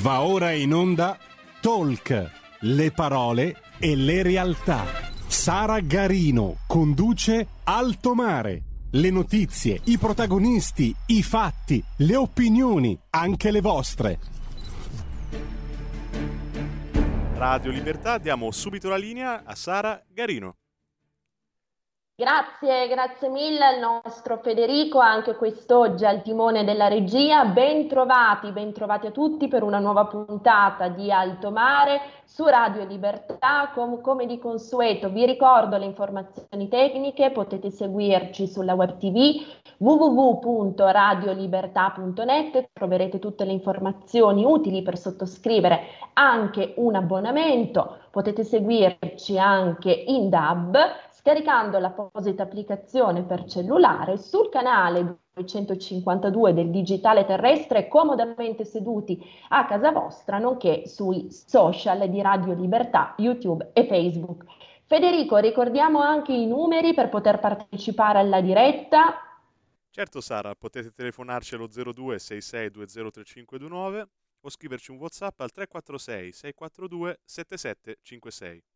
Va ora in onda Talk, le parole e le realtà. Sara Garino conduce Alto Mare. Le notizie, i protagonisti, i fatti, le opinioni, anche le vostre. Radio Libertà, diamo subito la linea a Sara Garino. Grazie, grazie mille al nostro Federico, anche quest'oggi al timone della regia. Bentrovati, bentrovati a tutti per una nuova puntata di Alto Mare su Radio Libertà. Com- come di consueto vi ricordo le informazioni tecniche, potete seguirci sulla web tv www.radiolibertà.net, troverete tutte le informazioni utili per sottoscrivere anche un abbonamento, potete seguirci anche in DAB scaricando l'apposita applicazione per cellulare sul canale 252 del digitale terrestre comodamente seduti a casa vostra, nonché sui social di Radio Libertà, YouTube e Facebook. Federico, ricordiamo anche i numeri per poter partecipare alla diretta. Certo Sara, potete telefonarci allo 02 66203529 o scriverci un WhatsApp al 346 642 7756.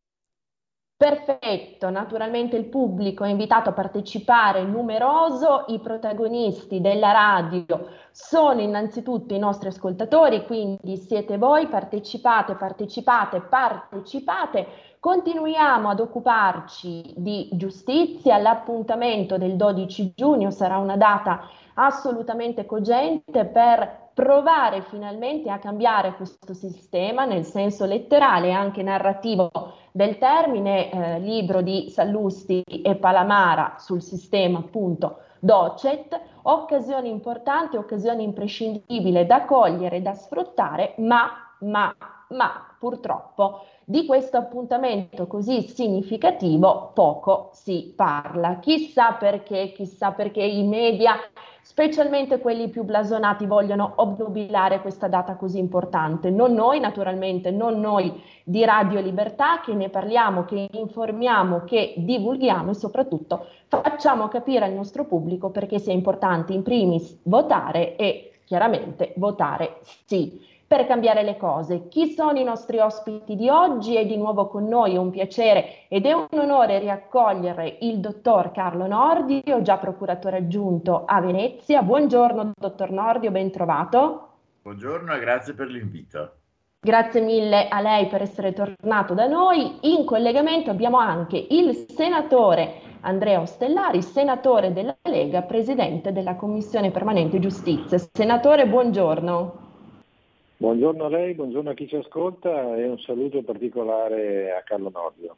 Perfetto, naturalmente il pubblico è invitato a partecipare numeroso, i protagonisti della radio sono innanzitutto i nostri ascoltatori, quindi siete voi, partecipate, partecipate, partecipate, continuiamo ad occuparci di giustizia, l'appuntamento del 12 giugno sarà una data assolutamente cogente per provare finalmente a cambiare questo sistema nel senso letterale e anche narrativo del termine, eh, libro di Sallusti e Palamara sul sistema appunto docet, occasione importante, occasione imprescindibile da cogliere, da sfruttare, ma, ma, ma purtroppo di questo appuntamento così significativo poco si parla. Chissà perché, chissà perché i media specialmente quelli più blasonati vogliono obnubilare questa data così importante. Non noi, naturalmente, non noi di Radio Libertà che ne parliamo, che informiamo, che divulghiamo e soprattutto facciamo capire al nostro pubblico perché sia importante in primis votare e chiaramente votare sì per cambiare le cose. Chi sono i nostri ospiti di oggi? È di nuovo con noi un piacere ed è un onore riaccogliere il dottor Carlo Nordio, già procuratore aggiunto a Venezia. Buongiorno dottor Nordio, ben trovato. Buongiorno e grazie per l'invito. Grazie mille a lei per essere tornato da noi. In collegamento abbiamo anche il senatore Andrea Ostellari, senatore della Lega, presidente della Commissione Permanente Giustizia. Senatore, buongiorno. Buongiorno a lei, buongiorno a chi ci ascolta e un saluto particolare a Carlo Nordio.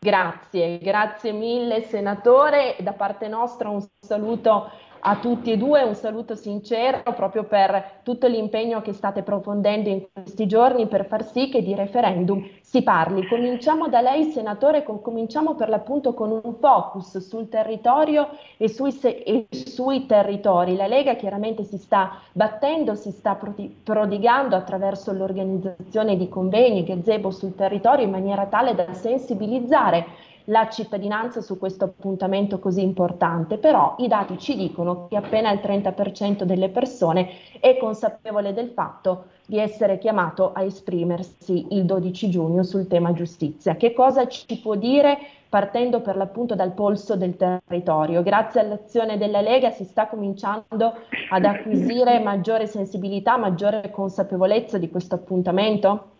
Grazie, grazie mille senatore. Da parte nostra un saluto a tutti e due un saluto sincero proprio per tutto l'impegno che state profondendo in questi giorni per far sì che di referendum si parli. Cominciamo da lei, senatore, com- cominciamo per l'appunto con un focus sul territorio e sui, e sui territori. La Lega chiaramente si sta battendo, si sta prodi- prodigando attraverso l'organizzazione di convegni, gazebo sul territorio in maniera tale da sensibilizzare la cittadinanza su questo appuntamento così importante, però i dati ci dicono che appena il 30% delle persone è consapevole del fatto di essere chiamato a esprimersi il 12 giugno sul tema giustizia. Che cosa ci può dire partendo per l'appunto dal polso del territorio? Grazie all'azione della Lega si sta cominciando ad acquisire maggiore sensibilità, maggiore consapevolezza di questo appuntamento?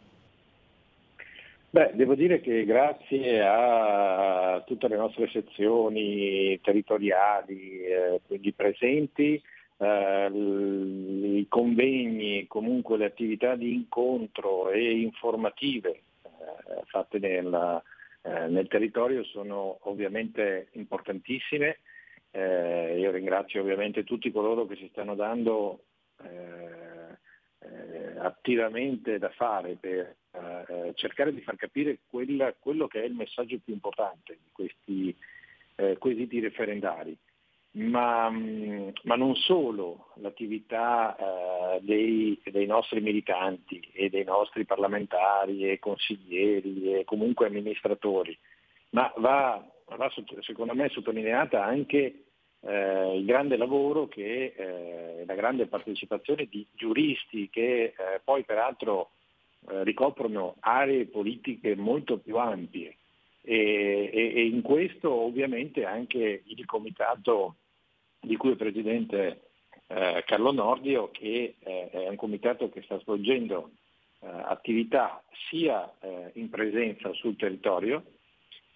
Beh, devo dire che grazie a tutte le nostre sezioni territoriali, eh, quindi presenti, eh, i convegni, comunque le attività di incontro e informative eh, fatte nel, eh, nel, territorio sono ovviamente importantissime. Eh, io ringrazio ovviamente tutti coloro che si stanno dando eh, attivamente da fare per eh, cercare di far capire quella, quello che è il messaggio più importante di questi eh, quesiti referendari. Ma, mm, ma, non solo l'attività eh, dei, dei, nostri militanti e dei nostri parlamentari e consiglieri e comunque amministratori, ma va, va secondo me sottolineata anche eh, il grande lavoro che eh, la grande partecipazione di giuristi che eh, poi peraltro eh, ricoprono aree politiche molto più ampie e, e, e, in questo ovviamente anche il comitato di cui è presidente eh, Carlo Nordio che eh, è un comitato che sta svolgendo attività sia in presenza sul territorio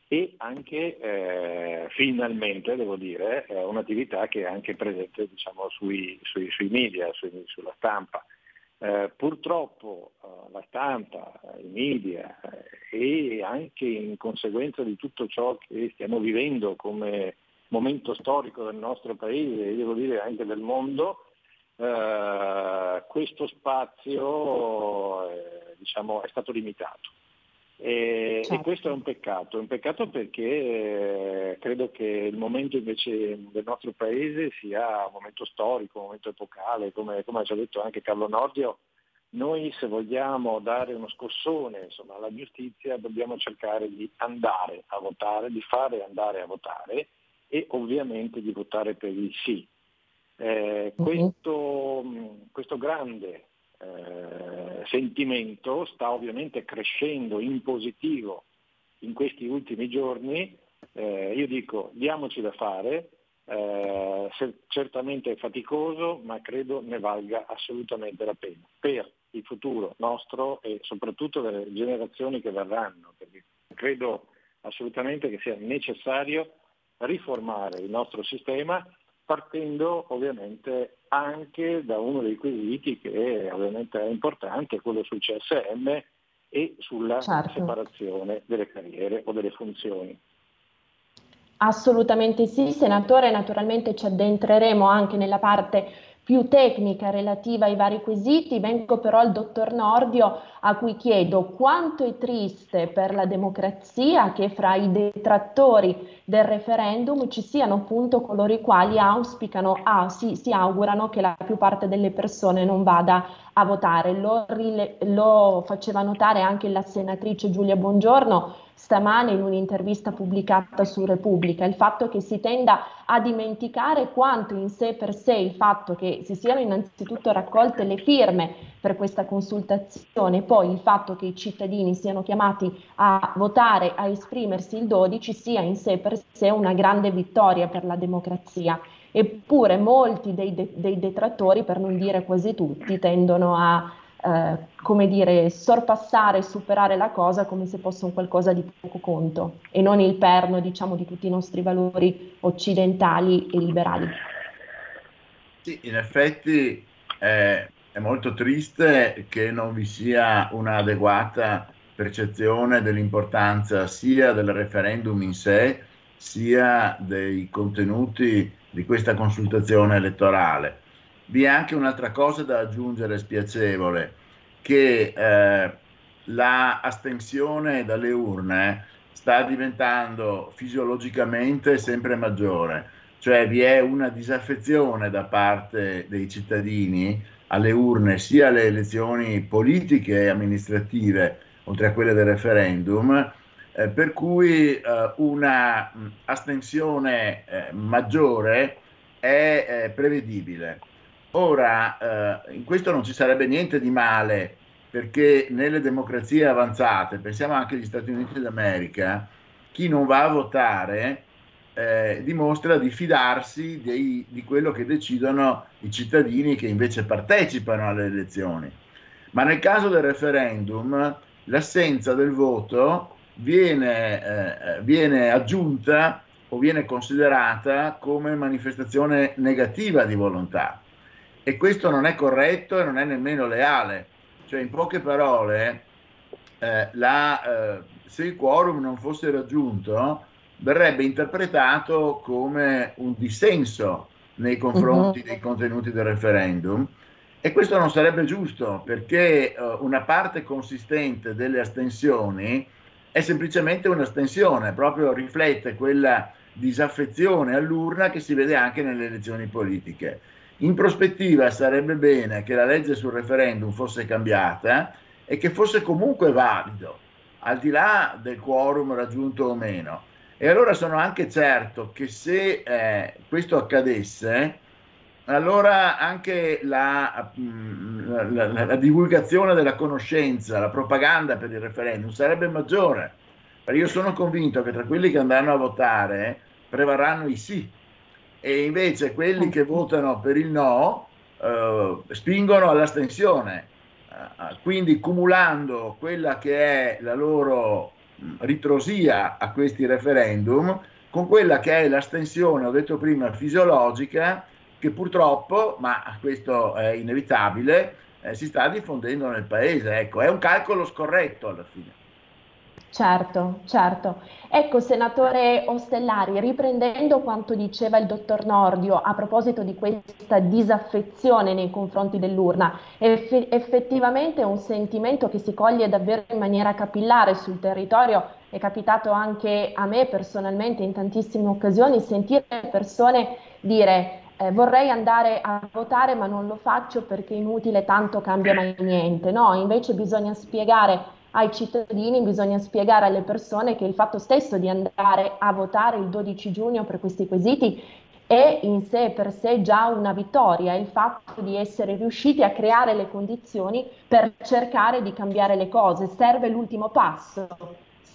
e anche eh, finalmente, devo dire, un'attività che è anche presente diciamo, sui, sui, sui, media, sui, sulla stampa. Eh, purtroppo eh, la stampa, i media eh, e anche in conseguenza di tutto ciò che stiamo vivendo come momento storico del nostro paese e devo dire anche del mondo, eh, questo spazio eh, diciamo, è stato limitato. E, certo. e, questo è un peccato, è un peccato perché eh, credo che il momento invece del nostro paese sia un momento storico, un momento epocale, come, come ha già detto anche Carlo Nordio, noi se vogliamo dare uno scossone insomma, alla giustizia dobbiamo cercare di andare a votare, di fare andare a votare e ovviamente di votare per il sì. Eh, uh-huh. questo, questo grande eh, sentimento sta ovviamente crescendo in positivo in questi ultimi giorni, eh, io dico diamoci da fare, eh, certamente è faticoso, ma credo ne valga assolutamente la pena per il futuro nostro e soprattutto delle generazioni che verranno, credo assolutamente che sia necessario riformare il nostro sistema partendo ovviamente anche da uno dei quesiti che ovviamente è importante, quello sul CSM e sulla certo. separazione delle carriere o delle funzioni. Assolutamente sì, senatore, naturalmente ci addentreremo anche nella parte più tecnica relativa ai vari quesiti, vengo però al dottor Nordio a cui chiedo quanto è triste per la democrazia che fra i detrattori del referendum ci siano appunto coloro i quali auspicano, ah, sì, si augurano che la più parte delle persone non vada a votare. Lo, lo faceva notare anche la senatrice Giulia Bongiorno stamane in un'intervista pubblicata su Repubblica, il fatto che si tenda a dimenticare quanto in sé per sé il fatto che si siano innanzitutto raccolte le firme per questa consultazione, poi il fatto che i cittadini siano chiamati a votare, a esprimersi il 12 sia in sé per sé una grande vittoria per la democrazia. Eppure molti dei, de- dei detrattori, per non dire quasi tutti, tendono a eh, come dire, sorpassare superare la cosa come se fosse un qualcosa di poco conto e non il perno, diciamo, di tutti i nostri valori occidentali e liberali. Sì, in effetti eh, è molto triste che non vi sia un'adeguata percezione dell'importanza sia del referendum in sé, sia dei contenuti di questa consultazione elettorale. Vi è anche un'altra cosa da aggiungere spiacevole, che eh, la astensione dalle urne sta diventando fisiologicamente sempre maggiore, cioè vi è una disaffezione da parte dei cittadini alle urne, sia alle elezioni politiche e amministrative, oltre a quelle del referendum, eh, per cui eh, una astensione eh, maggiore è eh, prevedibile. Ora, eh, in questo non ci sarebbe niente di male perché nelle democrazie avanzate, pensiamo anche agli Stati Uniti d'America, chi non va a votare dimostra di fidarsi dei, di quello che decidono i cittadini che invece partecipano alle elezioni. Ma nel caso del referendum l'assenza del voto viene, eh, viene aggiunta o viene considerata come manifestazione negativa di volontà e questo non è corretto e non è nemmeno leale. Cioè, in poche parole, eh, la, eh, se il quorum non fosse raggiunto, verrebbe interpretato come un dissenso nei confronti uh-huh. dei contenuti del referendum e questo non sarebbe giusto perché uh, una parte consistente delle astensioni è semplicemente un'astensione, proprio riflette quella disaffezione all'urna che si vede anche nelle elezioni politiche. In prospettiva sarebbe bene che la legge sul referendum fosse cambiata e che fosse comunque valido, al di là del quorum raggiunto o meno. E allora sono anche certo che se eh, questo accadesse, allora anche la, mm, la, la, la, divulgazione della conoscenza, la propaganda per il referendum sarebbe maggiore. Perché io sono convinto che tra quelli che andranno a votare prevarranno i sì e invece quelli che votano per il no eh, spingono all'astensione. Eh, quindi cumulando quella che è la loro mm, ritrosia a questi referendum con quella che è l'astensione, ho detto prima, fisiologica che purtroppo, ma questo è inevitabile, eh, si sta diffondendo nel paese. Ecco, è un calcolo scorretto alla fine. Certo, certo. Ecco, senatore Ostellari, riprendendo quanto diceva il dottor Nordio a proposito di questa disaffezione nei confronti dell'urna, eff- effettivamente è un sentimento che si coglie davvero in maniera capillare sul territorio. È capitato anche a me personalmente in tantissime occasioni sentire persone dire eh, vorrei andare a votare ma non lo faccio perché è inutile, tanto cambia mai niente. No, invece bisogna spiegare ai cittadini, bisogna spiegare alle persone che il fatto stesso di andare a votare il 12 giugno per questi quesiti è in sé per sé già una vittoria, il fatto di essere riusciti a creare le condizioni per cercare di cambiare le cose. Serve l'ultimo passo,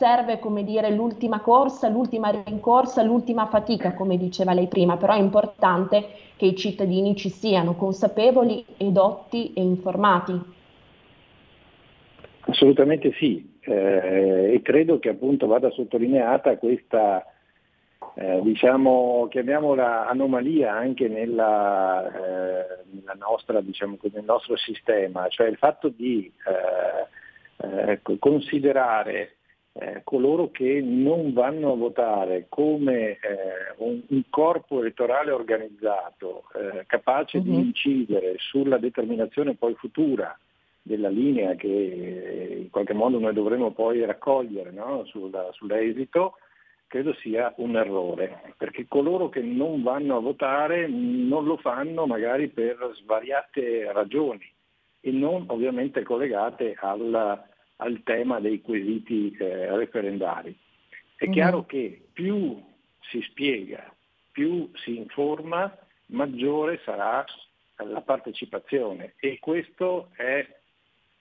serve come dire l'ultima corsa, l'ultima rincorsa, l'ultima fatica, come diceva lei prima, però è importante che i cittadini ci siano consapevoli, edotti e informati. Assolutamente sì, eh, e credo che appunto vada sottolineata questa, eh, diciamo, chiamiamola anomalia anche nella, eh, nella nostra, diciamo, nel nostro sistema, cioè il fatto di eh, eh, considerare eh, coloro che non vanno a votare come eh, un, un, corpo elettorale organizzato eh, capace uh-huh. di mhm. incidere sulla determinazione poi futura della linea che in qualche modo noi dovremo poi raccogliere no? Sulla, sull'esito, credo sia un errore, perché coloro che non vanno a votare non lo fanno magari per svariate ragioni e non ovviamente collegate alla, al tema dei quesiti eh, referendari. È mm chiaro che più si spiega, più si informa, maggiore sarà la partecipazione e questo è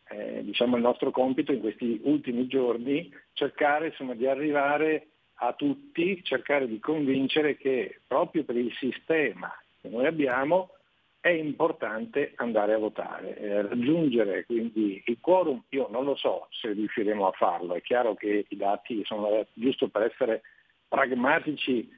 eh, diciamo il nostro compito in questi ultimi giorni, cercare insomma, di arrivare a tutti, cercare di convincere che proprio per il sistema che noi abbiamo è importante andare a votare, eh, raggiungere quindi il quorum, io non lo so se riusciremo a farlo, è chiaro che i dati sono giusto per essere pragmatici,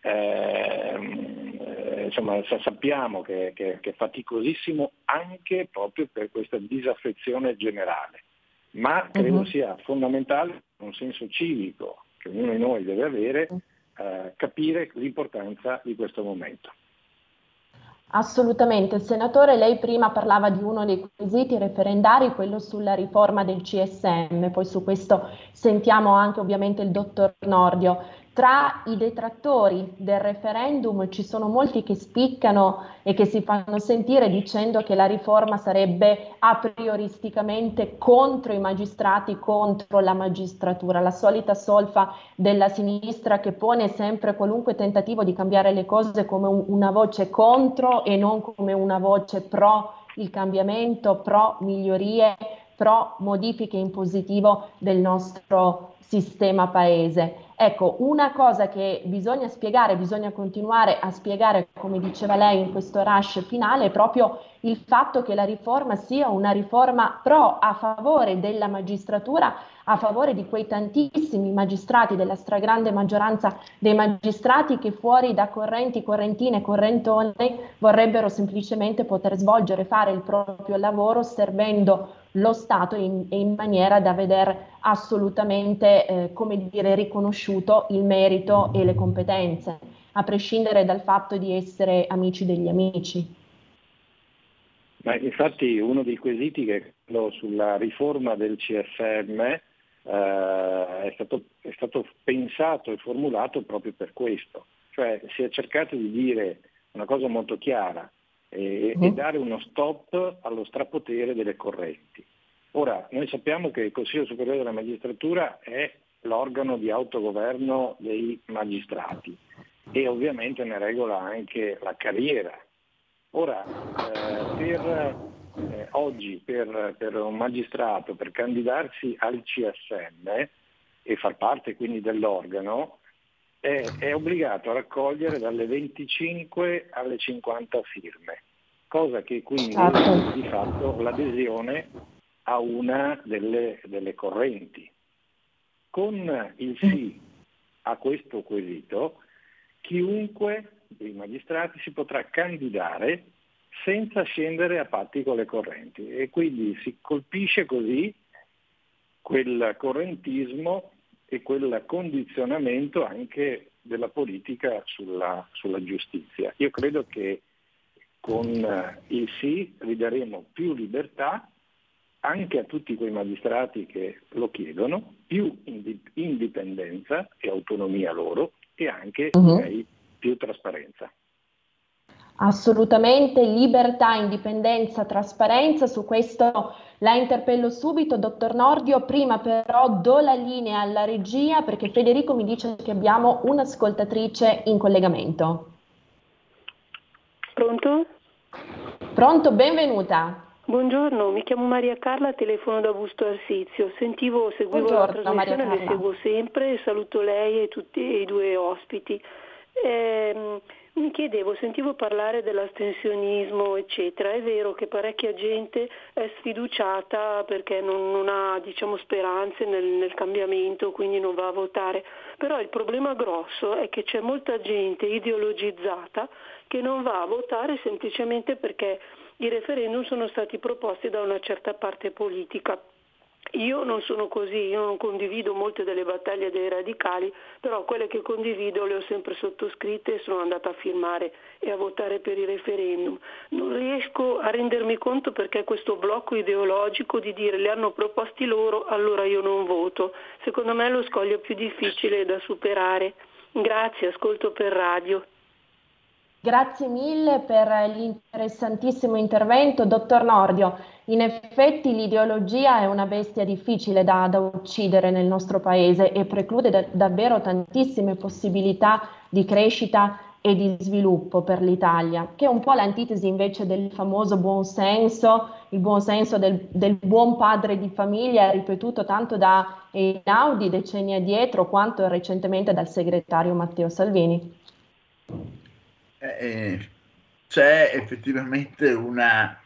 ehm, eh, insomma, sappiamo che, che, che, è faticosissimo anche proprio per questa disaffezione generale, ma credo uh-huh. sia fondamentale un senso civico che ognuno di noi deve avere, eh, capire l'importanza di questo momento. Assolutamente, senatore, lei prima parlava di uno dei quesiti referendari, quello sulla riforma del CSM, poi su questo sentiamo anche ovviamente il dottor Nordio. Tra i detrattori del referendum ci sono molti che spiccano e che si fanno sentire dicendo che la riforma sarebbe a prioristicamente contro i magistrati, contro la magistratura, la solita solfa della sinistra che pone sempre qualunque tentativo di cambiare le cose come un, una voce contro e non come una voce pro il cambiamento, pro migliorie, pro modifiche in positivo del nostro sistema paese. Ecco, una cosa che bisogna spiegare, bisogna continuare a spiegare, come diceva lei in questo rush finale, è proprio il fatto che la riforma sia una riforma pro a favore della magistratura, a favore di quei tantissimi magistrati, della stragrande maggioranza dei magistrati che fuori da correnti, correntine, correntoni vorrebbero semplicemente poter svolgere, fare il proprio lavoro servendo lo Stato in, in maniera da veder assolutamente, eh, come dire, riconosciuto il merito e le competenze, a prescindere dal fatto di essere amici degli amici. Ma infatti uno dei quesiti che è sulla riforma del CSM eh, è, stato, è, stato, pensato e formulato proprio per questo, cioè si è cercato di dire una cosa molto chiara, e, e mhm. dare uno stop allo strapotere delle correnti. Ora, noi sappiamo che il Consiglio Superiore della Magistratura è l'organo di autogoverno dei magistrati e ovviamente ne regola anche la carriera. Ora, eh, per, eh, oggi per, per, un magistrato, per candidarsi al CSM e far parte quindi dell'organo, è, è obbligato a raccogliere dalle 25 alle 50 firme, cosa che quindi certo. di fatto l'adesione a una delle, delle correnti. Con il sì a questo quesito, chiunque dei magistrati si potrà candidare senza scendere a patti con le correnti e quindi si colpisce così quel correntismo e quel condizionamento anche della politica sulla, sulla giustizia. Io credo che con il sì ridaremo più libertà anche a tutti quei magistrati che lo chiedono, più indipendenza e autonomia loro e anche uh-huh. più trasparenza. Assolutamente, libertà, indipendenza, trasparenza, su questo la interpello subito, dottor Nordio, prima però do la linea alla regia perché Federico mi dice che abbiamo un'ascoltatrice in collegamento. Pronto? Pronto, benvenuta. Buongiorno, mi chiamo Maria Carla, telefono da Busto Arsizio. Sentivo, seguivo Buongiorno, la trasmissione, le seguo sempre e saluto lei e tutti i due ospiti. Eh, mi chiedevo, sentivo parlare dell'astensionismo, eccetera. È vero che parecchia gente è sfiduciata perché non, non ha diciamo, speranze nel, nel, cambiamento, quindi non va a votare. Però il problema grosso è che c'è molta gente ideologizzata che non va a votare semplicemente perché i referendum sono stati proposti da una certa parte politica. Io non sono così, io non condivido molte delle battaglie dei radicali, però quelle che condivido le ho sempre sottoscritte e sono andata a firmare e a votare per i referendum. Non riesco a rendermi conto perché questo blocco ideologico di dire li hanno proposti loro, allora io non voto. Secondo me è lo scoglio più difficile da superare. Grazie, ascolto per radio. Grazie mille per l'interessantissimo intervento, dottor Nordio. In effetti l'ideologia è una bestia difficile da, da uccidere nel nostro paese e preclude da, davvero tantissime possibilità di crescita e di sviluppo per l'Italia, che è un po' l'antitesi invece del famoso buon senso, il buon senso del, del buon padre di famiglia, ripetuto tanto da Einaudi decenni addietro quanto recentemente dal segretario Matteo Salvini. Eh, c'è effettivamente una,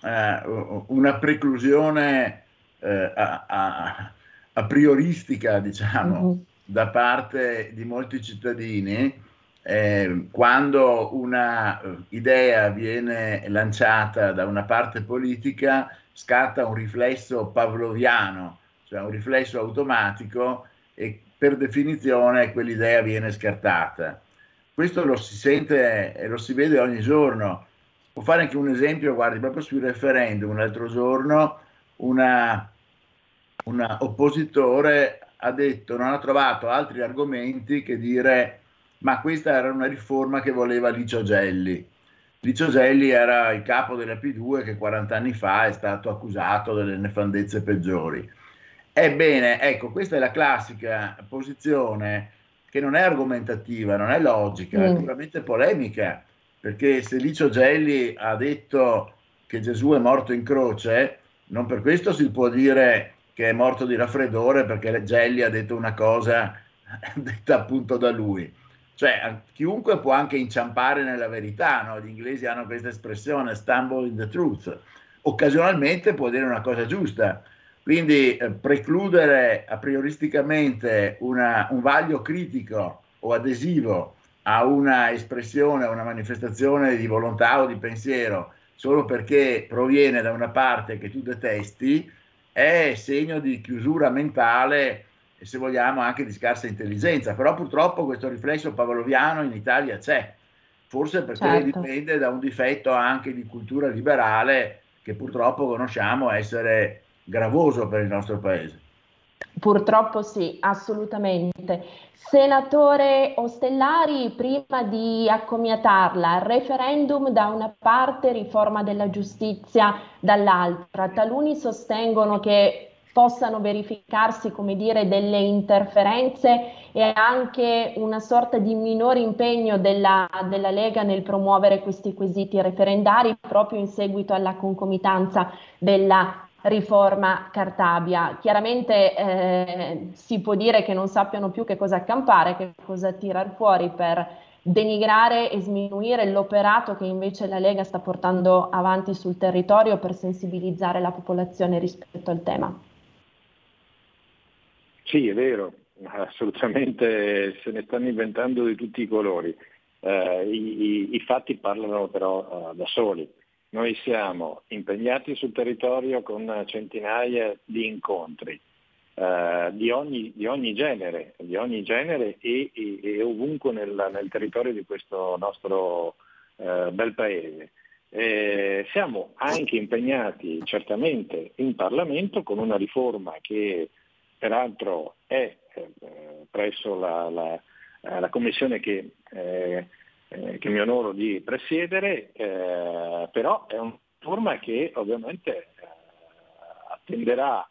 uh, una preclusione uh, a, a, a, prioristica, diciamo, mm-hmm. da parte di molti cittadini. Eh, quando una idea viene lanciata da una parte politica, scatta un riflesso pavloviano, cioè un riflesso automatico e per definizione quell'idea viene scartata questo lo si sente e lo si vede ogni giorno. Può fare anche un esempio, guardi, proprio sui referendum, l'altro giorno una, una oppositore ha detto, non ha trovato altri argomenti che dire ma questa era una riforma che voleva Licio Gelli. Licio Gelli era il capo della P2 che 40 anni fa è stato accusato delle nefandezze peggiori. Ebbene, ecco, questa è la classica posizione che non è argomentativa, non è logica, mm. è puramente polemica, perché se Licio Gelli ha detto che Gesù è morto in croce, non per questo si può dire che è morto di raffreddore perché Gelli ha detto una cosa detta appunto da lui. Cioè, chiunque può anche inciampare nella verità, no? gli inglesi hanno questa espressione, stumble in the truth. Occasionalmente può dire una cosa giusta, quindi eh, precludere a prioristicamente una, un vaglio critico o adesivo a una espressione, a una manifestazione di volontà o di pensiero solo perché proviene da una parte che tu detesti è segno di chiusura mentale e se vogliamo anche di scarsa intelligenza. Però purtroppo questo riflesso pavloviano in Italia c'è, forse perché certo. dipende da un difetto anche di cultura liberale che purtroppo conosciamo essere gravoso per il nostro paese. Purtroppo sì, assolutamente. Senatore Ostellari, prima di accomiatarla, referendum da una parte, riforma della giustizia dall'altra. Taluni sostengono che possano verificarsi, come dire, delle interferenze e anche una sorta di minore impegno della, della Lega nel promuovere questi quesiti referendari proprio in seguito alla concomitanza della riforma Cartabia. Chiaramente eh, si può dire che non sappiano più che cosa accampare, che cosa tirar fuori per denigrare e sminuire l'operato che invece la Lega sta portando avanti sul territorio per sensibilizzare la popolazione rispetto al tema. Sì, è vero, assolutamente se ne stanno inventando di tutti i colori. Eh, i, i, i, fatti parlano però uh, da soli. Noi siamo impegnati sul territorio con centinaia di incontri eh, di, ogni, di, ogni, genere, di ogni genere e, e, e ovunque nel, nel, territorio di questo nostro eh, bel paese. Eh, siamo anche impegnati certamente in Parlamento con una riforma che peraltro è eh, presso la, la, eh, la commissione che eh, che mi onoro di presiedere, eh, però è una riforma che ovviamente eh, attenderà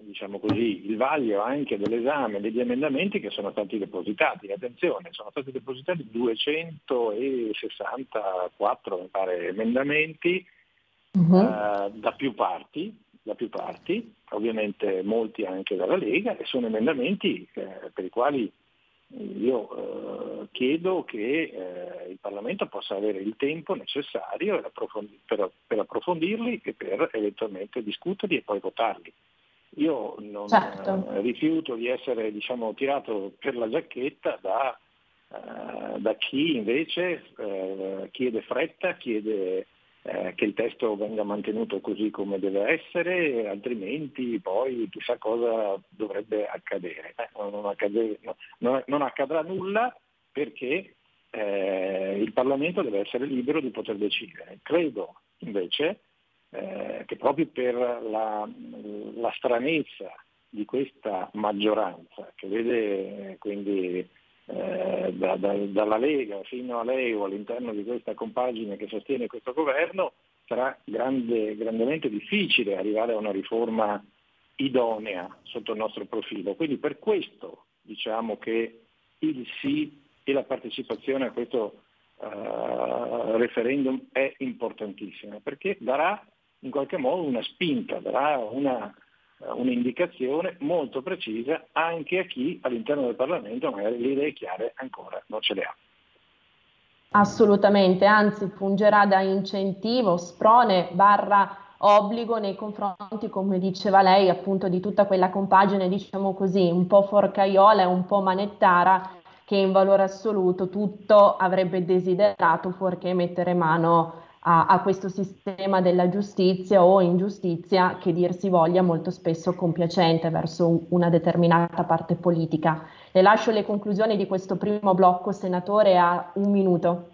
diciamo così, il vaglio anche dell'esame degli emendamenti che sono stati depositati. Attenzione, sono stati depositati 264 mi pare, emendamenti uh-huh. da, più parti, da più parti, ovviamente molti anche dalla Lega, e sono emendamenti eh, per i quali io eh, chiedo che eh, il Parlamento possa avere il tempo necessario per, per, approfondirli e per eventualmente discuterli e poi votarli. Io non certo. eh, rifiuto di essere diciamo, tirato per la giacchetta da, eh, da chi invece eh, chiede fretta, chiede eh, che il testo venga mantenuto così come deve essere, altrimenti poi chissà cosa dovrebbe accadere. Eh, non, accade, no, non, accadrà nulla perché eh, il Parlamento deve essere libero di poter decidere. Credo invece eh, che proprio per la, la stranezza di questa maggioranza, che vede quindi eh, da, da, dalla Lega fino a lei o all'interno di questa compagine che sostiene questo governo, sarà grande, grandemente difficile arrivare a una riforma idonea sotto il nostro profilo. Quindi per questo diciamo che il sì e la partecipazione a questo uh, referendum è importantissima, perché darà in qualche modo una spinta, darà una un'indicazione molto precisa anche a chi all'interno del Parlamento magari le idee chiare ancora non ce le ha. Assolutamente, anzi fungerà da incentivo, sprone, barra obbligo nei confronti, come diceva lei, appunto di tutta quella compagine, diciamo così, un po' forcaiola e un po' manettara che in valore assoluto tutto avrebbe desiderato fuorché mettere mano a, a, questo sistema della giustizia o ingiustizia che dir si voglia molto spesso compiacente verso una determinata parte politica. Le lascio le conclusioni di questo primo blocco, senatore, a un minuto.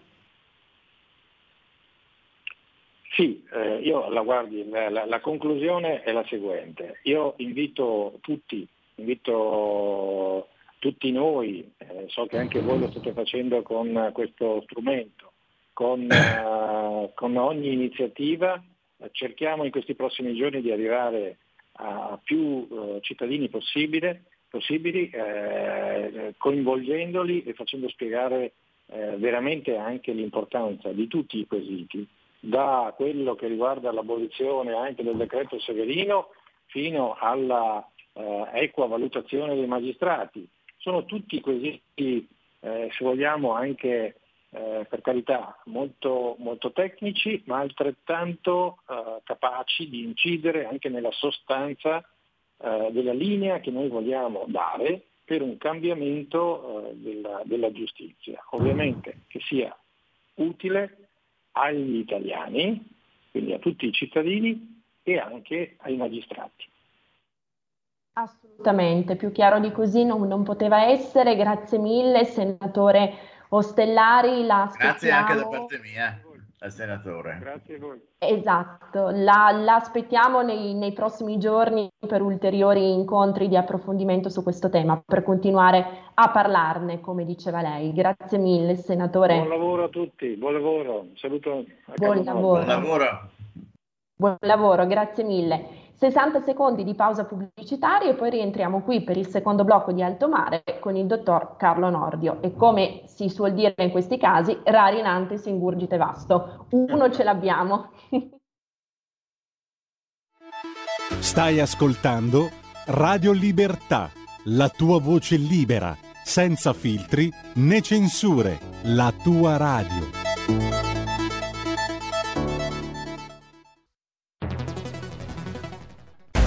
Sì, eh, io la guardi, la, la, conclusione è la seguente. Io invito tutti, invito tutti noi, eh, so che anche voi lo state facendo con questo strumento, con, uh, con ogni iniziativa cerchiamo in questi prossimi giorni di arrivare a più uh, cittadini possibile, possibili, eh, coinvolgendoli e facendo spiegare eh, veramente anche l'importanza di tutti i quesiti, da quello che riguarda l'abolizione anche del decreto Severino fino alla eh, equa valutazione dei magistrati. Sono tutti quesiti, eh, se vogliamo, anche eh, per carità molto, molto, tecnici, ma altrettanto eh, capaci di incidere anche nella sostanza eh, della linea che noi vogliamo dare per un cambiamento eh, della, della giustizia. Ovviamente che sia utile agli italiani, quindi a tutti i cittadini e anche ai magistrati. Assolutamente, più chiaro di così non, non poteva essere. Grazie mille, senatore Ostellari la Grazie anche da parte mia al senatore. Grazie a voi. Esatto, la, la aspettiamo nei, nei, prossimi giorni per ulteriori incontri di approfondimento su questo tema, per continuare a parlarne, come diceva lei. Grazie mille, senatore. Buon lavoro a tutti, buon lavoro, saluto. buon lavoro. buon lavoro. Buon lavoro, grazie mille. 60 secondi di pausa pubblicitaria e poi rientriamo qui per il secondo blocco di Alto Mare con il dottor Carlo Nordio. E come si suol dire in questi casi, rari nante singurgite vasto. Uno ce l'abbiamo. Stai ascoltando Radio Libertà, la tua voce libera, senza filtri né censure, la tua radio.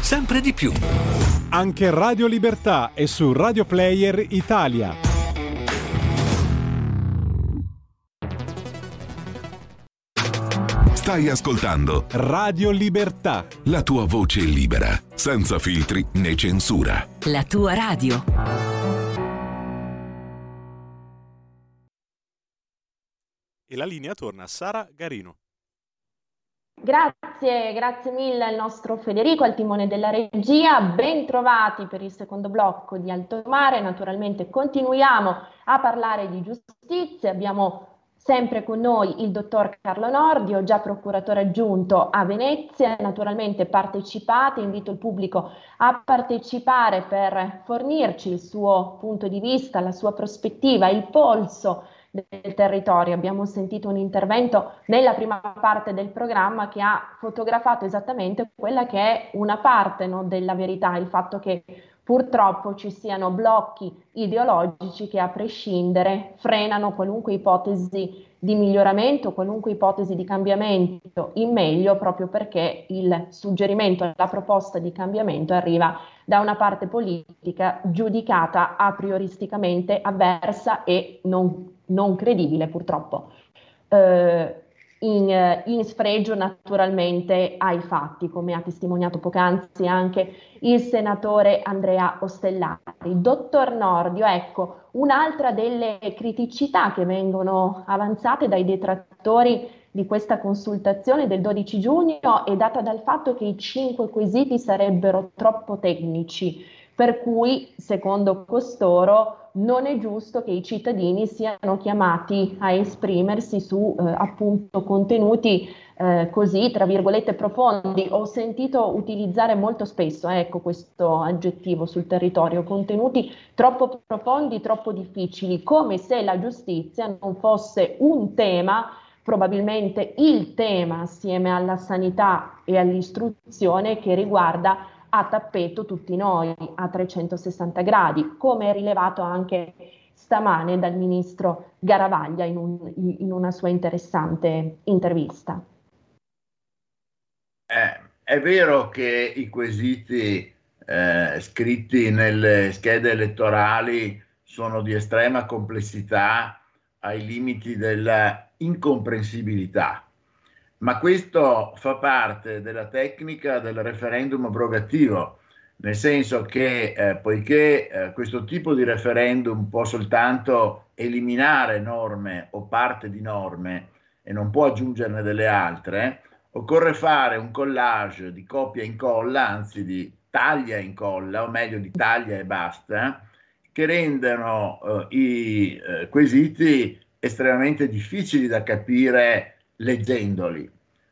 sempre di più. Anche Radio Libertà è su Radio Player Italia. Stai ascoltando Radio Libertà. La tua voce libera, senza filtri né censura. La tua radio. E la linea torna a Sara Garino. Grazie, grazie mille al nostro Federico, al timone della regia. Ben trovati per il secondo blocco di Alto Mare. Naturalmente continuiamo a parlare di giustizia. Abbiamo sempre con noi il dottor Carlo Nordio, già procuratore aggiunto a Venezia. Naturalmente partecipate, invito il pubblico a partecipare per fornirci il suo punto di vista, la sua prospettiva, il polso del territorio. Abbiamo sentito un intervento nella prima parte del programma che ha fotografato esattamente quella che è una parte no, della verità, il fatto che purtroppo ci siano blocchi ideologici che a prescindere frenano qualunque ipotesi di miglioramento, qualunque ipotesi di cambiamento in meglio, proprio perché il suggerimento, la proposta di cambiamento arriva da una parte politica giudicata a prioristicamente avversa e non, non credibile purtroppo. Eh, in, in, sfregio naturalmente ai fatti, come ha testimoniato poc'anzi anche il senatore Andrea Ostellari. Dottor Nordio, ecco, un'altra delle criticità che vengono avanzate dai detrattori di questa consultazione del 12 giugno è data dal fatto che i cinque quesiti sarebbero troppo tecnici, per cui, secondo costoro, non è giusto che i cittadini siano chiamati a esprimersi su eh, appunto contenuti eh, così, tra virgolette, profondi. Ho sentito utilizzare molto spesso, ecco questo aggettivo sul territorio, contenuti troppo profondi, troppo difficili, come se la giustizia non fosse un tema probabilmente il tema assieme alla sanità e all'istruzione che riguarda a tappeto tutti noi a 360 gradi, come rilevato anche stamane dal ministro Garavaglia in, un, in una sua interessante intervista. Eh, è vero che i quesiti eh, scritti nelle schede elettorali sono di estrema complessità ai limiti della incomprensibilità ma questo fa parte della tecnica del referendum abrogativo, nel senso che eh, poiché eh, questo tipo di referendum può soltanto eliminare norme o parte di norme e non può aggiungerne delle altre, occorre fare un collage di copia e incolla, anzi di taglia e incolla, o meglio di taglia e basta, che rendano eh, i eh, quesiti estremamente difficili da capire leggendoli.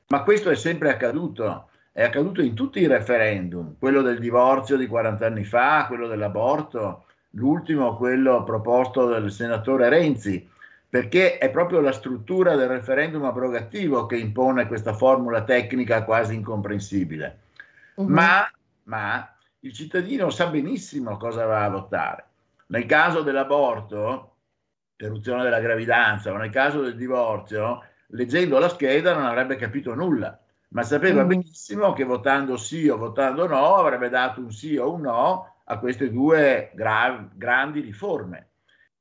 Ma questo è sempre accaduto, è accaduto in tutti i referendum, quello del divorzio di 40 anni fa, quello dell'aborto, l'ultimo quello proposto dal senatore Renzi, perché è proprio la struttura del referendum abrogativo che impone questa formula tecnica quasi incomprensibile. Uh-huh. Ma, ma il cittadino sa benissimo cosa va a votare. Nel caso dell'aborto, interruzione della gravidanza, o nel caso del divorzio, leggendo la scheda non avrebbe capito nulla, ma sapeva mm. benissimo che votando sì o votando no avrebbe dato un sì o un no a queste due gra- grandi riforme.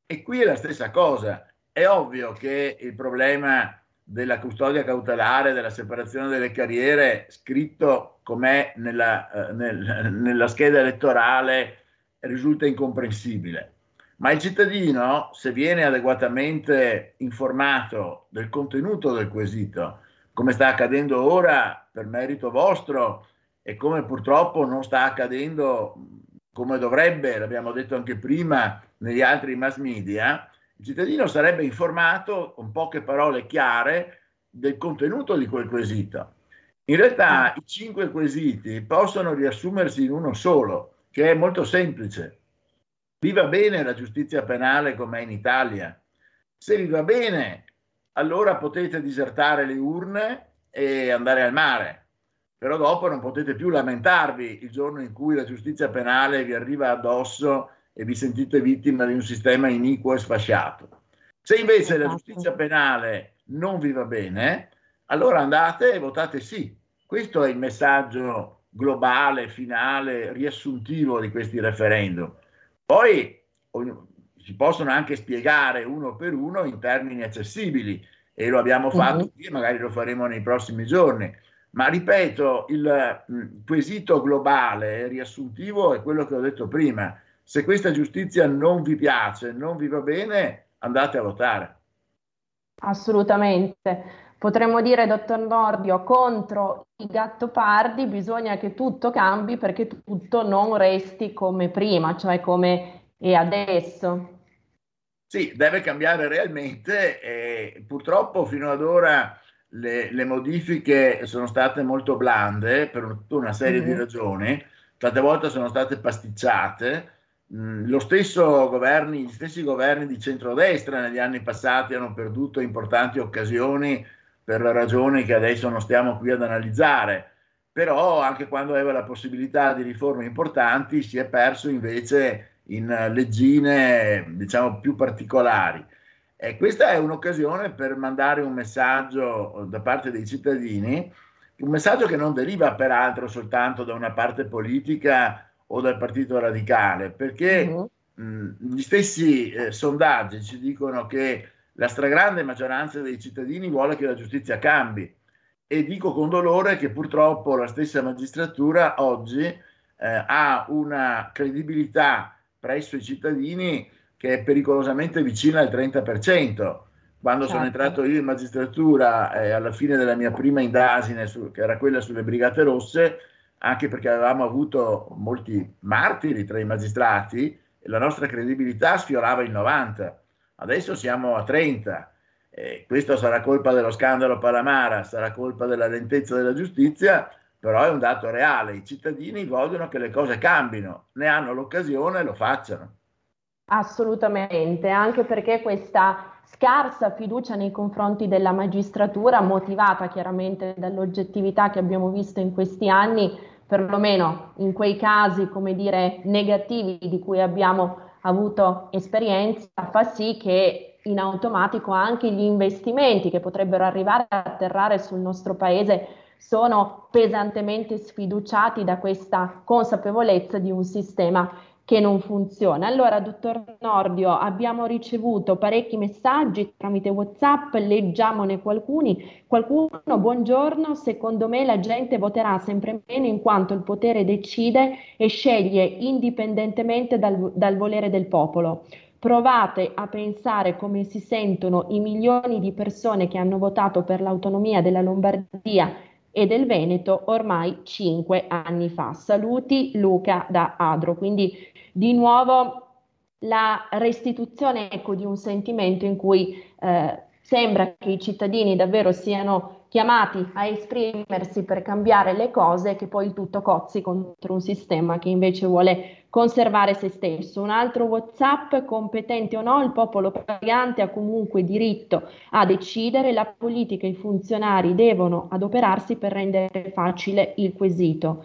E qui è la stessa cosa. È ovvio che il problema della custodia cautelare, della separazione delle carriere, scritto com'è nella, eh, nel, nella scheda elettorale, risulta incomprensibile. Ma il cittadino, se viene adeguatamente informato del contenuto del quesito, come sta accadendo ora per merito vostro e come purtroppo non sta accadendo come dovrebbe, l'abbiamo detto anche prima, negli altri mass media, il cittadino sarebbe informato con poche parole chiare del contenuto di quel quesito. In realtà i cinque quesiti possono riassumersi in uno solo, che è molto semplice. Viva bene la giustizia penale come è in Italia. Se vi va bene, allora potete disertare le urne e andare al mare. Però dopo non potete più lamentarvi il giorno in cui la giustizia penale vi arriva addosso e vi sentite vittima di un sistema iniquo e sfasciato. Se invece la esatto. giustizia penale non vi va bene, allora andate e votate sì. Questo è il messaggio globale, finale, riassuntivo di questi referendum. Poi si possono anche spiegare uno per uno in termini accessibili e lo abbiamo fatto uh-huh. qui, magari lo faremo nei prossimi giorni. Ma ripeto, il mh, quesito globale riassuntivo è quello che ho detto prima se questa giustizia non vi piace, non vi va bene, andate a votare. Assolutamente. Potremmo dire, dottor Nordio, contro i gattopardi bisogna che tutto cambi perché tutto non resti come prima, cioè come è adesso. Sì, deve cambiare realmente e purtroppo fino ad ora le, le modifiche sono state molto blande per una serie mm-hmm. di ragioni, tante volte sono state pasticciate Mm, lo stesso governi, gli stessi governi di centrodestra negli anni passati hanno perduto importanti occasioni per ragioni che adesso non stiamo qui ad analizzare, però anche quando aveva la possibilità di riforme importanti si è perso invece in leggine diciamo più particolari. E questa è un'occasione per mandare un messaggio da parte dei cittadini, un messaggio che non deriva peraltro soltanto da una parte politica o dal Partito Radicale, perché uh-huh. mh, gli stessi eh, sondaggi ci dicono che la stragrande maggioranza dei cittadini vuole che la giustizia cambi e dico con dolore che purtroppo la stessa magistratura oggi eh, ha una credibilità presso i cittadini che è pericolosamente vicina al 30%. Quando certo. sono entrato io in magistratura eh, alla fine della mia prima indagine, su, che era quella sulle Brigate Rosse, anche perché avevamo avuto molti martiri tra i magistrati la nostra credibilità sfiorava il 90. Adesso siamo a 30. Eh, questo sarà colpa dello scandalo Palamara, sarà colpa della lentezza della giustizia, però è un dato reale. I cittadini vogliono che le cose cambino, ne hanno l'occasione e lo facciano. Assolutamente, anche perché questa scarsa fiducia nei confronti della magistratura, motivata chiaramente dall'oggettività che abbiamo visto in questi anni, perlomeno in quei casi, come dire, negativi di cui abbiamo avuto esperienza, fa sì che in automatico anche gli investimenti che potrebbero arrivare a atterrare sul nostro paese sono pesantemente sfiduciati da questa consapevolezza di un sistema che non funziona. Allora, dottor Nordio, abbiamo ricevuto parecchi messaggi tramite WhatsApp, leggiamone qualcuni. Qualcuno, buongiorno, secondo me la gente voterà sempre meno in quanto il potere decide e sceglie indipendentemente dal, dal volere del popolo. Provate a pensare come si sentono i milioni di persone che hanno votato per l'autonomia della Lombardia e del Veneto ormai cinque anni fa. Saluti Luca da Adro. Quindi di nuovo la restituzione ecco, di un sentimento in cui eh, sembra che i cittadini davvero siano chiamati a esprimersi per cambiare le cose, che poi il tutto cozzi contro un sistema che invece vuole conservare se stesso. Un altro WhatsApp, competente o no, il popolo pagante ha comunque diritto a decidere, la politica e i funzionari devono adoperarsi per rendere facile il quesito.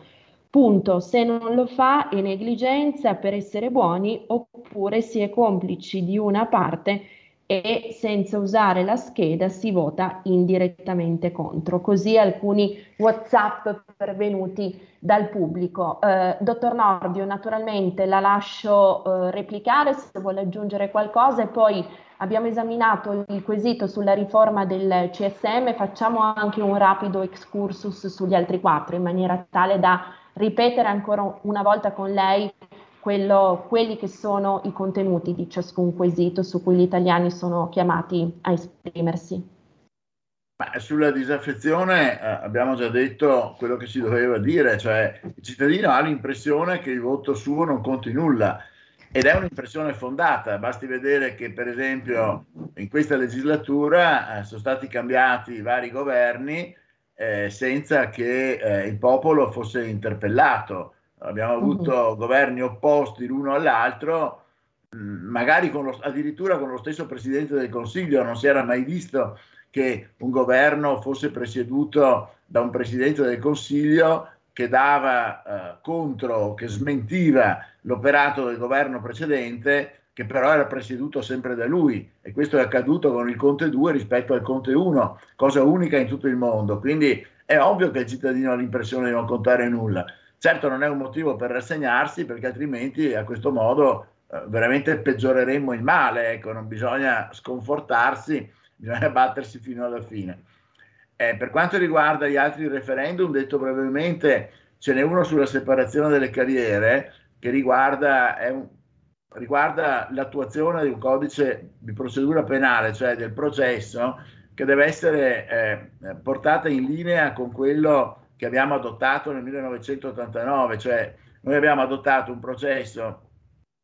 Punto. Se non lo fa è negligenza per essere buoni oppure si è complici di una parte e senza usare la scheda si vota indirettamente contro. Così alcuni WhatsApp pervenuti dal pubblico. Eh, dottor Nordio, naturalmente la lascio eh, replicare se vuole aggiungere qualcosa e poi abbiamo esaminato il quesito sulla riforma del CSM, facciamo anche un rapido excursus sugli altri quattro in maniera tale da ripetere ancora una volta con lei quello, quelli che sono i contenuti di ciascun quesito su cui gli italiani sono chiamati a esprimersi. Ma sulla disaffezione eh, abbiamo già detto quello che si doveva dire, cioè il cittadino ha l'impressione che il voto suo non conti nulla ed è un'impressione fondata, basti vedere che per esempio in questa legislatura eh, sono stati cambiati vari governi eh, senza che eh, il popolo fosse interpellato, abbiamo avuto uh-huh. governi opposti l'uno all'altro, mm, magari con lo, addirittura con lo stesso Presidente del Consiglio, non si era mai visto che un governo fosse presieduto da un Presidente del Consiglio che dava eh, contro, che smentiva l'operato del governo precedente, che però era presieduto sempre da lui e questo è accaduto con il Conte 2 rispetto al Conte 1, cosa unica in tutto il mondo. Quindi è ovvio che il cittadino ha l'impressione di non contare nulla. Certo non è un motivo per rassegnarsi perché altrimenti a questo modo eh, veramente peggioreremmo il male, ecco, non bisogna sconfortarsi bisogna battersi fino alla fine. Eh, per quanto riguarda gli altri referendum, detto brevemente, ce n'è uno sulla separazione delle carriere che riguarda, un, riguarda l'attuazione di un codice di procedura penale, cioè del processo, che deve essere eh, portata in linea con quello che abbiamo adottato nel 1989, cioè noi abbiamo adottato un processo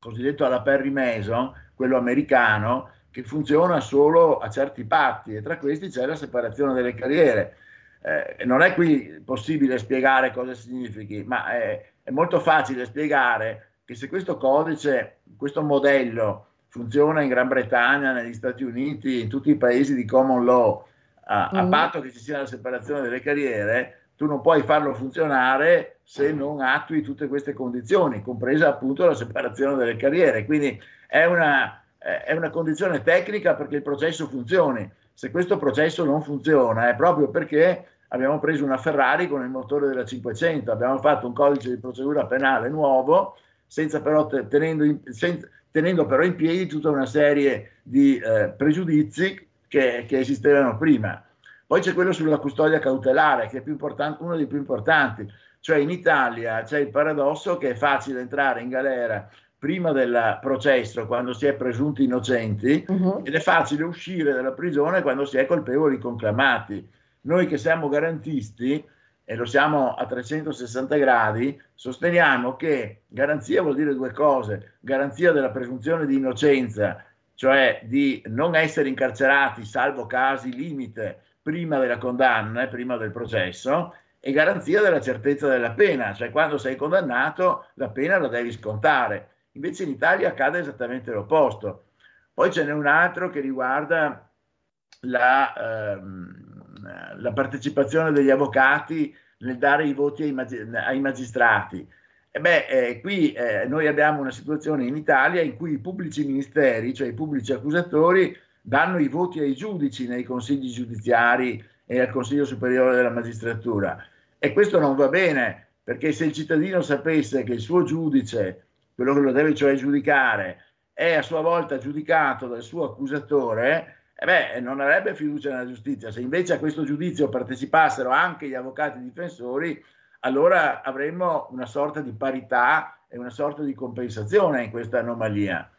cosiddetto alla Perry Mason, quello americano, che funziona solo a certi patti e tra questi c'è la separazione delle carriere. Eh, non è qui possibile spiegare cosa significhi, ma è, è, molto facile spiegare che se questo codice, questo modello funziona in Gran Bretagna, negli Stati Uniti, in tutti i paesi di common law, a, a mm. patto che ci sia la separazione delle carriere, tu non puoi farlo funzionare se non attui tutte queste condizioni, compresa appunto la separazione delle carriere. Quindi è una, è una condizione tecnica perché il processo funzioni. Se questo processo non funziona è proprio perché abbiamo preso una Ferrari con il motore della 500, abbiamo fatto un codice di procedura penale nuovo, senza però tenendo, in, senza, tenendo però in piedi tutta una serie di eh, pregiudizi che, che, esistevano prima. Poi c'è quello sulla custodia cautelare, che è uno dei più importanti. Cioè in Italia c'è il paradosso che è facile entrare in galera prima del processo quando si è presunti innocenti uh-huh. ed è facile uscire dalla prigione quando si è colpevoli conclamati. Noi che siamo garantisti, e lo siamo a 360 gradi, sosteniamo che garanzia vuol dire due cose, garanzia della presunzione di innocenza, cioè di non essere incarcerati salvo casi limite prima della condanna, prima del processo, e garanzia della certezza della pena, cioè quando sei condannato la pena la devi scontare. Invece in Italia accade esattamente l'opposto. Poi ce n'è un altro che riguarda la, ehm, la partecipazione degli avvocati nel dare i voti ai, mag- ai magistrati. E beh, eh, qui eh, noi abbiamo una situazione in Italia in cui i pubblici ministeri, cioè i pubblici accusatori, danno i voti ai giudici nei consigli giudiziari e al Consiglio Superiore della Magistratura. E questo non va bene, perché se il cittadino sapesse che il suo giudice quello che lo deve cioè giudicare, è a sua volta giudicato dal suo accusatore, eh beh, non avrebbe fiducia nella giustizia. Se invece a questo giudizio partecipassero anche gli avvocati difensori, allora avremmo una sorta di parità e una sorta di compensazione in questa anomalia.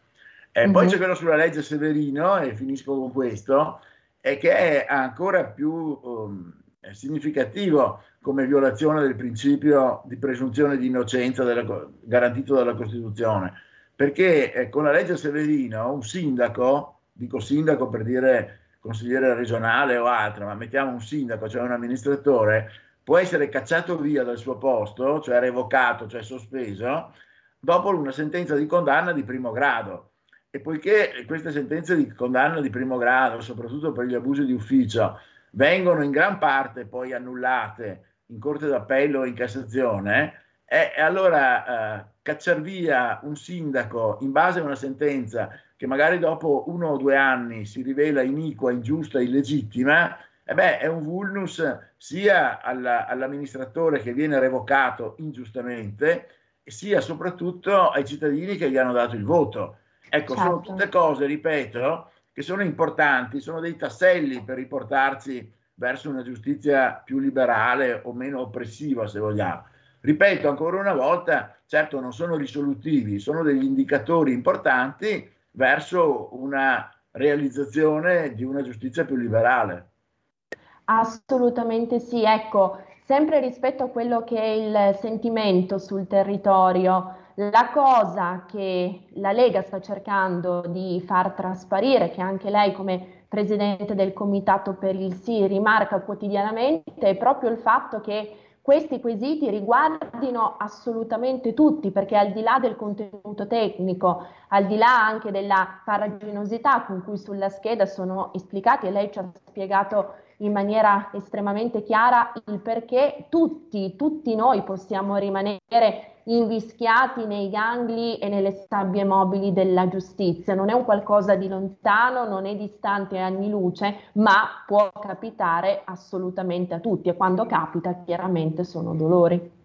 Eh, mm-hmm. Poi mhm. c'è quello sulla legge Severino, e finisco con questo, e che è ancora più um, significativo come violazione del principio di presunzione di innocenza della, garantito dalla Costituzione, perché eh, con la legge Severino un sindaco, dico sindaco per dire consigliere regionale o altro, ma mettiamo un sindaco, cioè un amministratore, può essere cacciato via dal suo posto, cioè revocato, cioè sospeso, dopo una sentenza di condanna di primo grado. E poiché queste sentenze di condanna di primo grado, soprattutto per gli abusi di ufficio, vengono in gran parte poi annullate in Corte d'Appello o in Cassazione, e, e allora eh, cacciar via un sindaco in base a una sentenza che magari dopo uno o due anni si rivela iniqua, ingiusta, illegittima, eh beh, è un vulnus sia alla, all'amministratore che viene revocato ingiustamente, sia soprattutto ai cittadini che gli hanno dato il voto. Ecco, certo. sono tutte cose, ripeto, che sono importanti, sono dei tasselli per riportarci verso una giustizia più liberale o meno oppressiva, se vogliamo. Ripeto ancora una volta, certo non sono risolutivi, sono degli indicatori importanti verso una realizzazione di una giustizia più liberale. Assolutamente sì, ecco, sempre rispetto a quello che è il sentimento sul territorio, la cosa che la Lega sta cercando di far trasparire, che anche lei come presidente del comitato per il sì rimarca quotidianamente, è proprio il fatto che questi quesiti riguardino assolutamente tutti, perché al di là del contenuto tecnico, al di là anche della farraginosità con cui sulla scheda sono esplicati, e lei ci ha spiegato in maniera estremamente chiara il perché tutti, tutti noi possiamo rimanere invischiati nei gangli e nelle sabbie mobili della giustizia. Non è un qualcosa di lontano, non è distante anni luce, ma può capitare assolutamente a tutti e quando capita chiaramente sono dolori.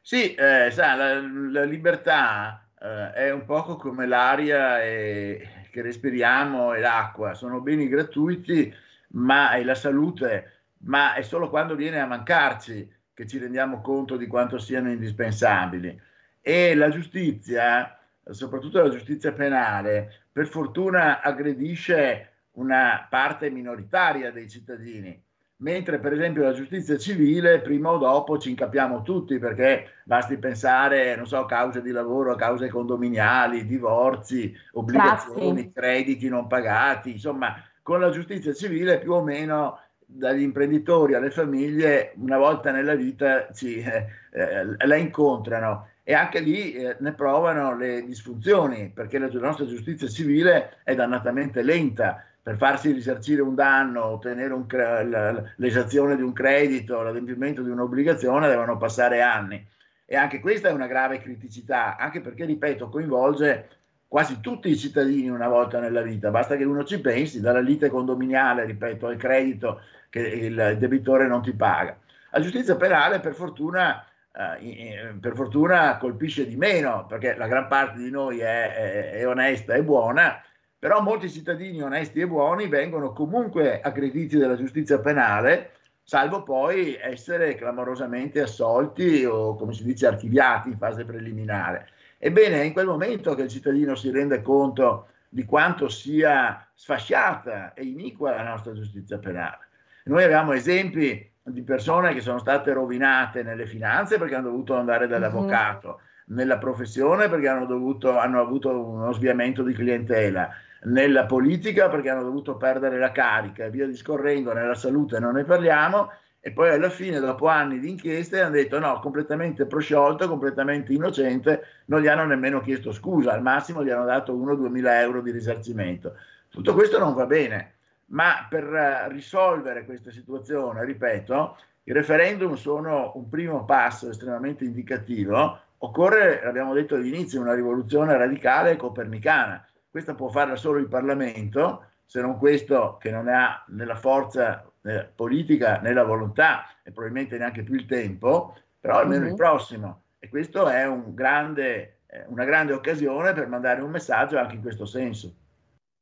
Sì, eh, sa, la, la libertà eh, è un poco come l'aria e, che respiriamo e l'acqua, sono beni gratuiti ma è la salute, ma è solo quando viene a mancarci che ci rendiamo conto di quanto siano indispensabili. E la giustizia, soprattutto la giustizia penale, per fortuna aggredisce una parte minoritaria dei cittadini, mentre per esempio la giustizia civile prima o dopo ci incapiamo tutti perché basti pensare, non so, cause di lavoro, cause condominiali, divorzi, obbligazioni, Grazie. crediti non pagati, insomma con la giustizia civile più o meno dagli imprenditori alle famiglie una volta nella vita ci, eh, eh, la incontrano e anche lì eh, ne provano le disfunzioni perché la nostra giustizia civile è dannatamente lenta per farsi risarcire un danno, ottenere un cre- l'esazione di un credito, l'adempimento di un'obbligazione devono passare anni. E anche questa è una grave criticità anche perché ripeto coinvolge quasi tutti i cittadini una volta nella vita, basta che uno ci pensi, dalla lite condominiale, ripeto, al credito che il debitore non ti paga. La giustizia penale, per fortuna, eh, per fortuna colpisce di meno, perché la gran parte di noi è, è, è onesta e buona, però molti cittadini onesti e buoni vengono comunque aggrediti dalla giustizia penale, salvo poi essere clamorosamente assolti o, come si dice, archiviati in fase preliminare. Ebbene, è in quel momento che il cittadino si rende conto di quanto sia sfasciata e iniqua la nostra giustizia penale. Noi abbiamo esempi di persone che sono state rovinate nelle finanze perché hanno dovuto andare dall'avvocato, mm-hmm. nella professione perché hanno, dovuto, hanno avuto uno sviamento di clientela, nella politica perché hanno dovuto perdere la carica e via discorrendo, nella salute non ne parliamo e poi alla fine, dopo anni di inchieste, hanno detto no, completamente prosciolto, completamente innocente, non gli hanno nemmeno chiesto scusa, al massimo gli hanno dato 1-2 mila euro di risarcimento. Tutto questo non va bene, ma per eh, risolvere questa situazione, ripeto, i referendum sono un primo passo estremamente indicativo, occorre, l'abbiamo detto all'inizio, una rivoluzione radicale copernicana. Questa può farla solo il Parlamento, se non questo che non ha nella forza né politica né la volontà e probabilmente neanche più il tempo, però almeno mm-hmm. il prossimo. E questo è un grande, eh, una grande occasione per mandare un messaggio anche in questo senso.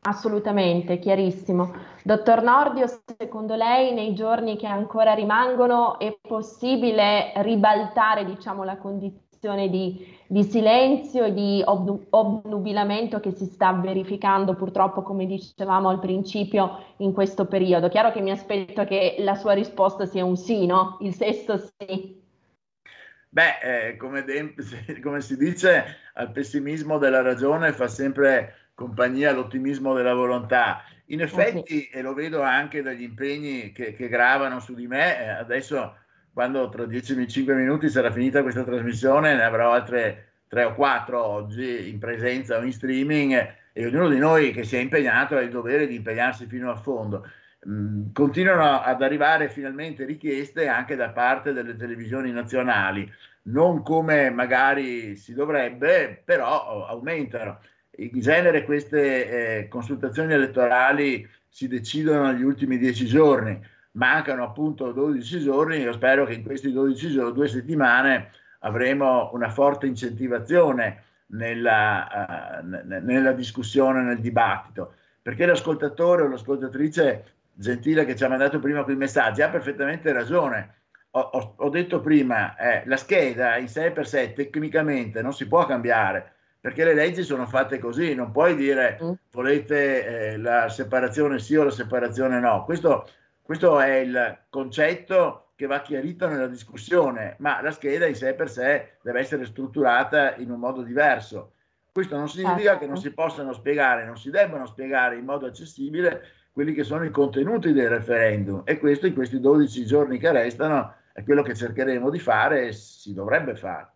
Assolutamente, chiarissimo. Dottor Nordio, secondo lei nei giorni che ancora rimangono è possibile ribaltare diciamo, la condizione? di, di silenzio e di ob- obnubilamento che si sta verificando purtroppo, come dicevamo al principio, in questo periodo. Chiaro che mi aspetto che la sua risposta sia un sì, no? Il sesto sì. Beh, eh, come, de- come si dice, al pessimismo della ragione fa sempre compagnia l'ottimismo della volontà. In effetti, eh sì. e lo vedo anche dagli impegni che, che gravano su di me, eh, adesso quando tra 10-5 minuti sarà finita questa trasmissione, ne avrò altre 3 o 4 oggi in presenza o in streaming e ognuno di noi che si è impegnato ha il dovere di impegnarsi fino a fondo. Mm, continuano ad arrivare finalmente richieste anche da parte delle televisioni nazionali, non come magari si dovrebbe, però aumentano. In genere queste eh, consultazioni elettorali si decidono negli ultimi dieci giorni mancano appunto 12 giorni, io spero che in questi 12 giorni, due settimane, avremo una forte incentivazione nella, uh, nella discussione, nel dibattito. perché l'ascoltatore o l'ascoltatrice gentile che ci ha mandato prima quei messaggi ha perfettamente ragione. Ho, ho, ho detto prima, eh, la scheda in 6x6 tecnicamente non si può cambiare perché le leggi sono fatte così, non puoi dire mm. volete eh, la separazione sì o la separazione no. Questo, questo è il concetto che va chiarito nella discussione, ma la scheda in sé per sé deve essere strutturata in un modo diverso. Questo non significa che non certo. si possano spiegare, non si debbano spiegare in modo accessibile quelli che sono i contenuti del referendum e questo in questi 12 giorni che restano è quello che cercheremo di fare e si dovrebbe fare.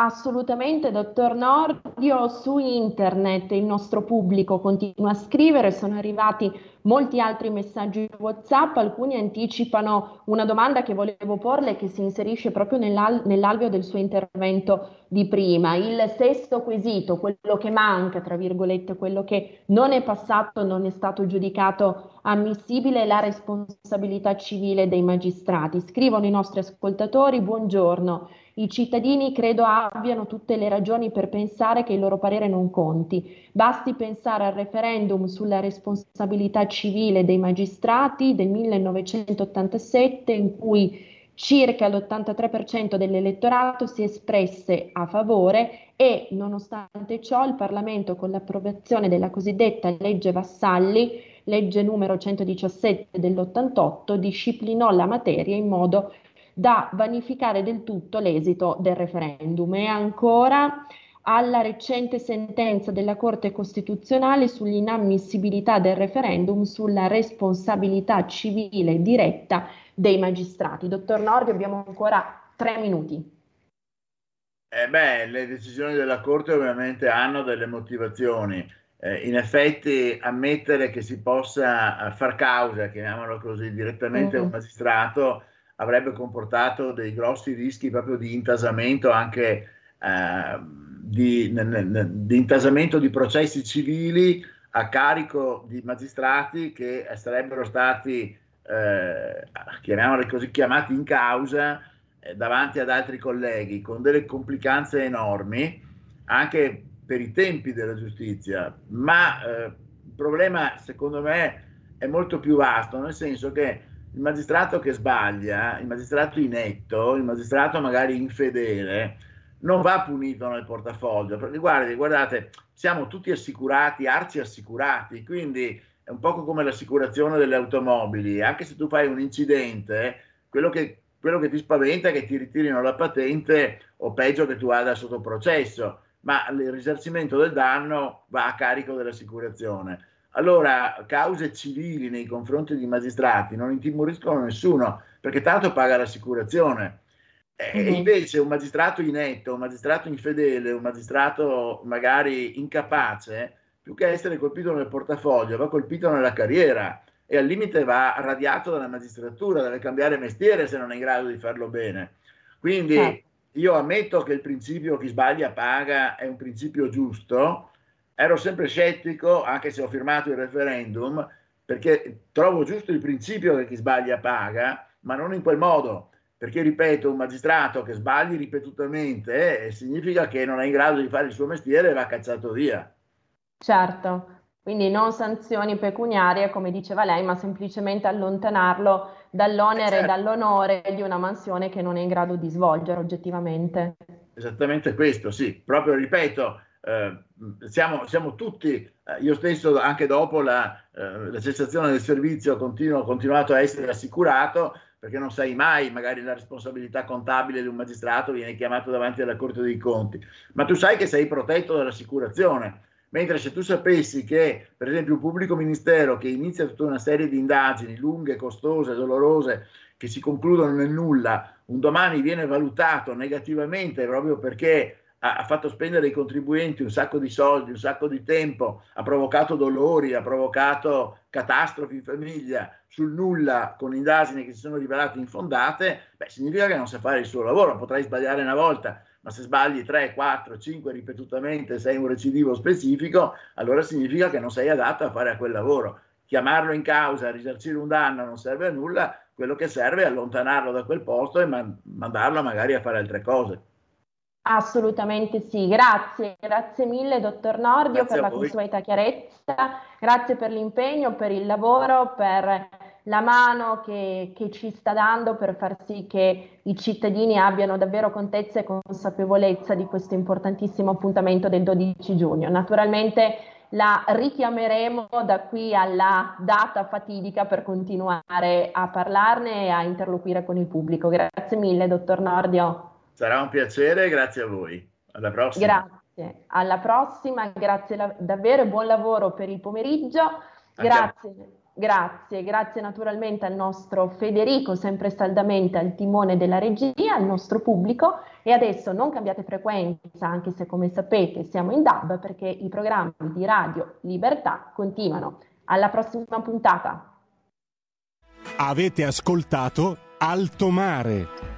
Assolutamente, dottor Nordio, su internet il nostro pubblico continua a scrivere, sono arrivati molti altri messaggi WhatsApp, alcuni anticipano una domanda che volevo porle che si inserisce proprio nell'al- nell'alveo del suo intervento di prima. Il sesto quesito, quello che manca, tra virgolette, quello che non è passato, non è stato giudicato ammissibile, la responsabilità civile dei magistrati. Scrivono i nostri ascoltatori, buongiorno. I cittadini credo abbiano tutte le ragioni per pensare che il loro parere non conti. Basti pensare al referendum sulla responsabilità civile dei magistrati del 1987 in cui circa l'83% dell'elettorato si espresse a favore e nonostante ciò il Parlamento con l'approvazione della cosiddetta legge Vassalli, legge numero 117 dell'88, disciplinò la materia in modo da vanificare del tutto l'esito del referendum e ancora alla recente sentenza della Corte Costituzionale sull'inammissibilità del referendum sulla responsabilità civile diretta dei magistrati. Dottor Nordi, abbiamo ancora tre minuti. Eh beh, le decisioni della Corte ovviamente hanno delle motivazioni. Eh, in effetti ammettere che si possa far causa, chiamiamolo così, direttamente uh-huh. a un magistrato avrebbe comportato dei grossi rischi proprio di intasamento anche eh, di, di, intasamento di processi civili a carico di magistrati che sarebbero stati eh, chiamiamoli così chiamati in causa eh, davanti ad altri colleghi con delle complicanze enormi anche per i tempi della giustizia. Ma eh, il problema secondo me è molto più vasto nel senso che il magistrato che sbaglia, il magistrato inetto, il magistrato magari infedele, non va punito nel portafoglio, perché guardi, guardate, siamo tutti assicurati, arci assicurati, quindi è un po' come l'assicurazione delle automobili, anche se tu fai un incidente, quello che, quello che ti spaventa è che ti ritirino la patente o peggio che tu vada sotto processo, ma il risarcimento del danno va a carico dell'assicurazione. Allora, cause civili nei confronti di magistrati non intimoriscono nessuno, perché tanto paga l'assicurazione. E mm-hmm. invece un magistrato inetto, un magistrato infedele, un magistrato magari incapace, più che essere colpito nel portafoglio, va colpito nella carriera e al limite va radiato dalla magistratura, deve cambiare mestiere se non è in grado di farlo bene. Quindi eh. io ammetto che il principio chi sbaglia paga è un principio giusto, ero sempre scettico, anche se ho firmato il referendum, perché trovo giusto il principio che chi sbaglia paga, ma non in quel modo. Perché, ripeto, un magistrato che sbagli ripetutamente eh, significa che non è in grado di fare il suo mestiere e va cacciato via. Certo, quindi non sanzioni pecuniarie, come diceva lei, ma semplicemente allontanarlo dall'onere certo. e dall'onore di una mansione che non è in grado di svolgere oggettivamente. Esattamente questo, sì. Proprio, ripeto, siamo, siamo, tutti, eh, io stesso anche dopo la, eh, la cessazione del servizio continuo, continuato a essere assicurato perché non sai mai, magari la responsabilità contabile di un magistrato viene chiamato davanti alla Corte dei Conti, ma tu sai che sei protetto dall'assicurazione. Mentre se tu sapessi che, per esempio, un pubblico ministero che inizia tutta una serie di indagini lunghe, costose, dolorose, che si concludono nel nulla, un domani viene valutato negativamente proprio perché ha, fatto spendere ai contribuenti un sacco di soldi, un sacco di tempo, ha provocato dolori, ha provocato catastrofi in famiglia sul nulla con indagini che si sono rivelate infondate, beh, significa che non sa fare il suo lavoro, potrai sbagliare una volta, ma se sbagli 3, 4, 5 ripetutamente, sei un recidivo specifico, allora significa che non sei adatto a fare quel lavoro. Chiamarlo in causa, risarcire un danno non serve a nulla, quello che serve è allontanarlo da quel posto e man- mandarlo magari a fare altre cose. Assolutamente sì, grazie, grazie mille dottor Nordio grazie per la consueta chiarezza, grazie per l'impegno, per il lavoro, per la mano che, che, ci sta dando per far sì che i cittadini abbiano davvero contezza e consapevolezza di questo importantissimo appuntamento del 12 giugno. Naturalmente la richiameremo da qui alla data fatidica per continuare a parlarne e a interloquire con il pubblico. Grazie mille, dottor Nordio. Sarà un piacere, grazie a voi. Alla prossima. Grazie, alla prossima, grazie la- davvero e buon lavoro per il pomeriggio. Grazie. Grazie, grazie naturalmente al nostro Federico, sempre saldamente al timone della regia, al nostro pubblico e adesso non cambiate frequenza, anche se come sapete siamo in DAB perché i programmi di Radio Libertà continuano. Alla prossima puntata. Avete ascoltato Alto Mare